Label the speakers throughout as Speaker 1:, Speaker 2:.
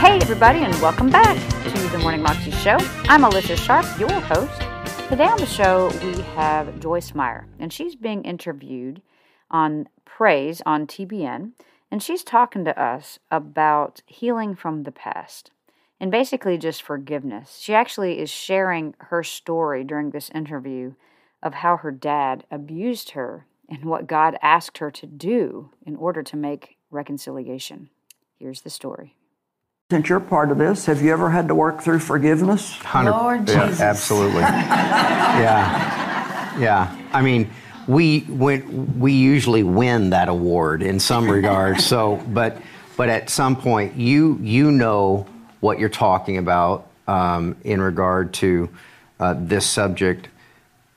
Speaker 1: Hey, everybody, and welcome back to the Morning Moxie Show. I'm Alicia Sharp, your host. Today on the show, we have Joyce Meyer, and she's being interviewed on Praise on TBN, and she's talking to us about healing from the past and basically just forgiveness. She actually is sharing her story during this interview of how her dad abused her and what God asked her to do in order to make reconciliation. Here's the story.
Speaker 2: Since you're part of this, have you ever had to work through forgiveness?
Speaker 3: Hundred-
Speaker 4: Lord
Speaker 3: yeah,
Speaker 4: Jesus.
Speaker 3: absolutely. yeah, yeah. I mean, we win, we usually win that award in some regards. so, but but at some point, you you know what you're talking about um, in regard to uh, this subject.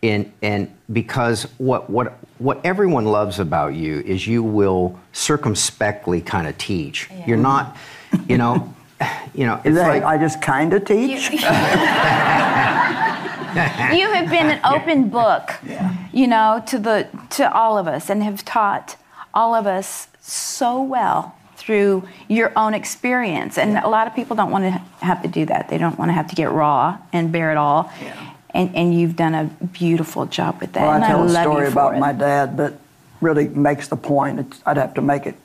Speaker 3: In, and because what, what, what everyone loves about you is you will circumspectly kind of teach. You're not, you know, you know, it's like,
Speaker 2: I just kind of teach?
Speaker 4: You have been an open book, you know, to the to all of us, and have taught all of us so well through your own experience. And a lot of people don't want to have to do that. They don't want to have to get raw and bear it all. Yeah. And and you've done a beautiful job with that.
Speaker 2: Well,
Speaker 4: and
Speaker 2: I tell a
Speaker 4: love
Speaker 2: story about
Speaker 4: it.
Speaker 2: my dad that really makes the point. It's, I'd have to make it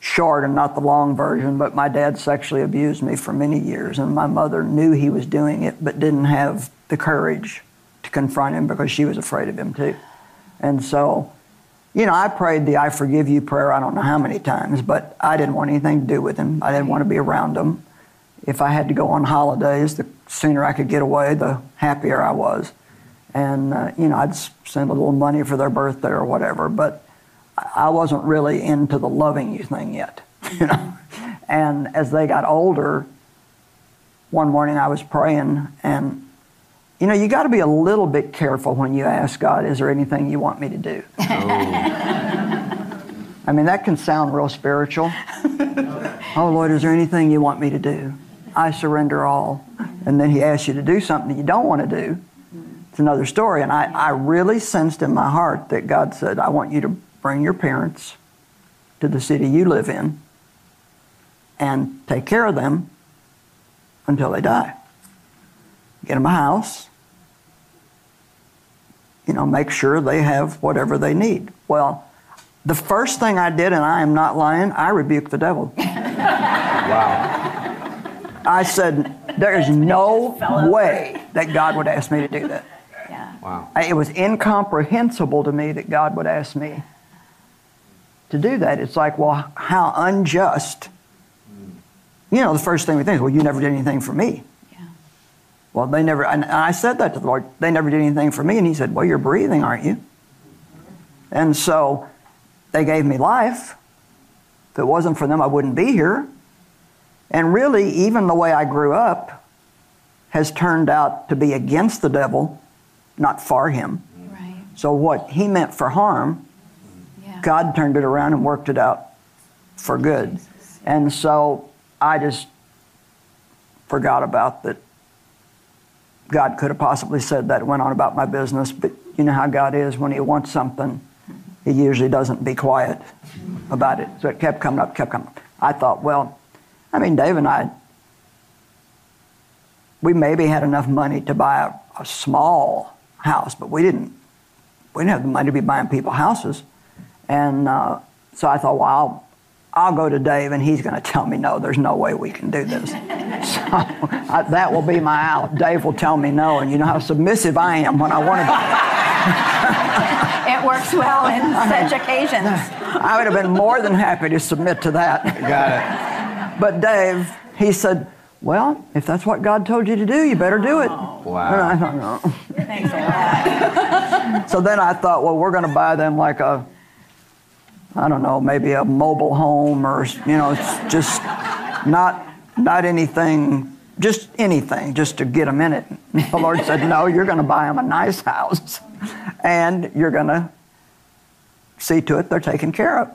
Speaker 2: short and not the long version, but my dad sexually abused me for many years, and my mother knew he was doing it but didn't have the courage to confront him because she was afraid of him too. And so, you know, I prayed the I forgive you prayer I don't know how many times, but I didn't want anything to do with him. I didn't want to be around him. If I had to go on holidays, the sooner I could get away, the happier I was. And, uh, you know, I'd send a little money for their birthday or whatever, but I- wasn't really into the loving you thing yet, you know. And as they got older, one morning I was praying, and you know, you got to be a little bit careful when you ask God, "Is there anything you want me to do?" Oh. I mean, that can sound real spiritual. oh Lord, is there anything you want me to do? I surrender all. And then He asks you to do something you don't want to do. It's another story. And I, I really sensed in my heart that God said, I want you to bring your parents to the city you live in and take care of them until they die. Get them a house. You know, make sure they have whatever they need. Well, the first thing I did, and I am not lying, I rebuked the devil.
Speaker 3: wow.
Speaker 2: I said, There is no way that God would ask me to do that.
Speaker 4: Yeah.
Speaker 3: Wow.
Speaker 2: It was incomprehensible to me that God would ask me to do that. It's like, well, how unjust. Mm. You know, the first thing we think is, well, you never did anything for me. Well, they never, and I said that to the Lord, they never did anything for me. And He said, well, you're breathing, aren't you? And so they gave me life. If it wasn't for them, I wouldn't be here. And really, even the way I grew up has turned out to be against the devil, not for him.
Speaker 4: Right.
Speaker 2: So what he meant for harm,
Speaker 4: Yeah.
Speaker 2: God turned it around and worked it out for good. And so I just forgot about that. God could have possibly said that, went on about my business, but you know how God is when He wants something, He usually doesn't be quiet about it. So it kept coming up, kept coming up. I thought, well, I mean, Dave and I, we maybe had enough money to buy a, a small house, but we didn't. We didn't have the money to be buying people houses, and uh, so I thought, well, I'll, I'll go to Dave, and he's going to tell me no. There's no way we can do this. so I, that will be my out. Dave will tell me no, and you know how submissive I am when I want to.
Speaker 4: It works well in such occasions.
Speaker 2: I would have been more than happy to submit to that.
Speaker 3: Got
Speaker 2: But Dave, he said, well, if that's what God told you to do, you better do it.
Speaker 3: Wow.
Speaker 2: And I thought, no.
Speaker 4: Thanks a lot.
Speaker 2: So then I thought, well, we're going to buy them like a, I don't know, maybe a mobile home or, you know, it's just not, not anything, just anything, just to get them in it. The Lord said, no, you're going to buy them a nice house and you're going to see to it they're taken care of.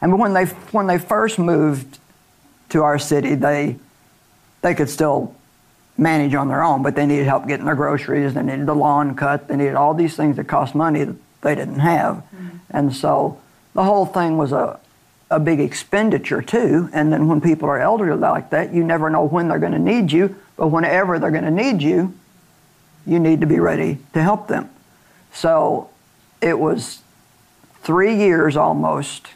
Speaker 2: And when they, when they first moved to our city, they they could still manage on their own, but they needed help getting their groceries. They needed the lawn cut. They needed all these things that cost money that they didn't have, mm-hmm. and so the whole thing was a a big expenditure too. And then when people are elderly like that, you never know when they're going to need you, but whenever they're going to need you, you need to be ready to help them. So it was three years almost.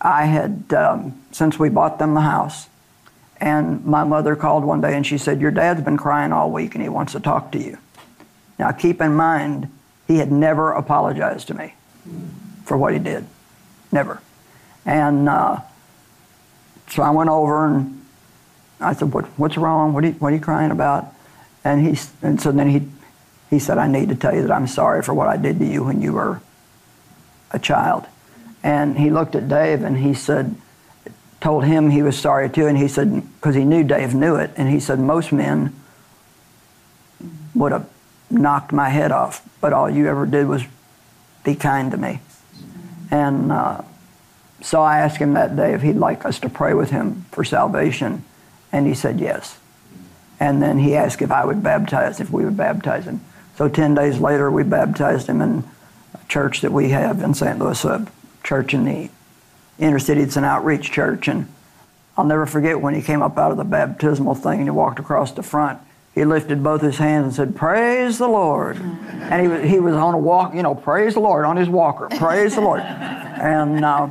Speaker 2: I had, um, since we bought them the house, and my mother called one day and she said, Your dad's been crying all week and he wants to talk to you. Now, keep in mind, he had never apologized to me for what he did. Never. And uh, so I went over and I said, what, What's wrong? What are, you, what are you crying about? And, he, and so then he, he said, I need to tell you that I'm sorry for what I did to you when you were a child. And he looked at Dave and he said, told him he was sorry too. And he said, because he knew Dave knew it, and he said, most men would have knocked my head off, but all you ever did was be kind to me. And uh, so I asked him that day if he'd like us to pray with him for salvation, and he said yes. And then he asked if I would baptize, if we would baptize him. So 10 days later, we baptized him in a church that we have in St. Louis, a church in the inner city. It's an outreach church. And I'll never forget when he came up out of the baptismal thing and he walked across the front. He lifted both his hands and said, Praise the Lord. And he was, he was on a walk, you know, praise the Lord on his walker. Praise the Lord. And uh,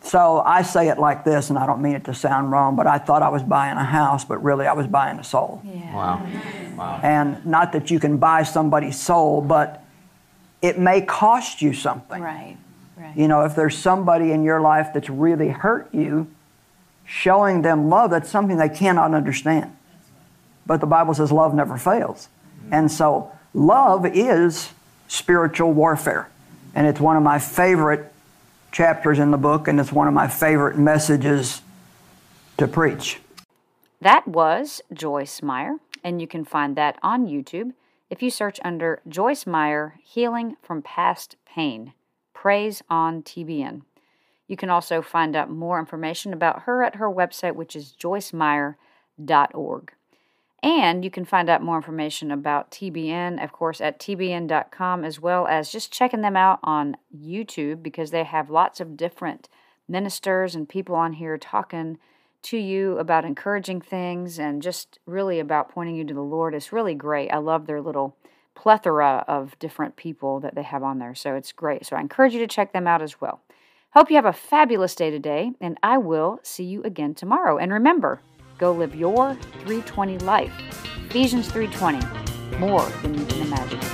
Speaker 2: so I say it like this, and I don't mean it to sound wrong, but I thought I was buying a house, but really I was buying a soul.
Speaker 3: Yeah. Wow.
Speaker 2: wow. And not that you can buy somebody's soul, but it may cost you something.
Speaker 4: Right. right.
Speaker 2: You know, if there's somebody in your life that's really hurt you, showing them love, that's something they cannot understand. But the Bible says love never fails. And so love is spiritual warfare. And it's one of my favorite chapters in the book, and it's one of my favorite messages to preach.
Speaker 1: That was Joyce Meyer, and you can find that on YouTube if you search under Joyce Meyer Healing from Past Pain Praise on TBN. You can also find out more information about her at her website, which is joycemeyer.org. And you can find out more information about TBN, of course, at tbn.com, as well as just checking them out on YouTube because they have lots of different ministers and people on here talking to you about encouraging things and just really about pointing you to the Lord. It's really great. I love their little plethora of different people that they have on there. So it's great. So I encourage you to check them out as well. Hope you have a fabulous day today, and I will see you again tomorrow. And remember, Go live your 320 life. Ephesians 3:20. More than you can imagine.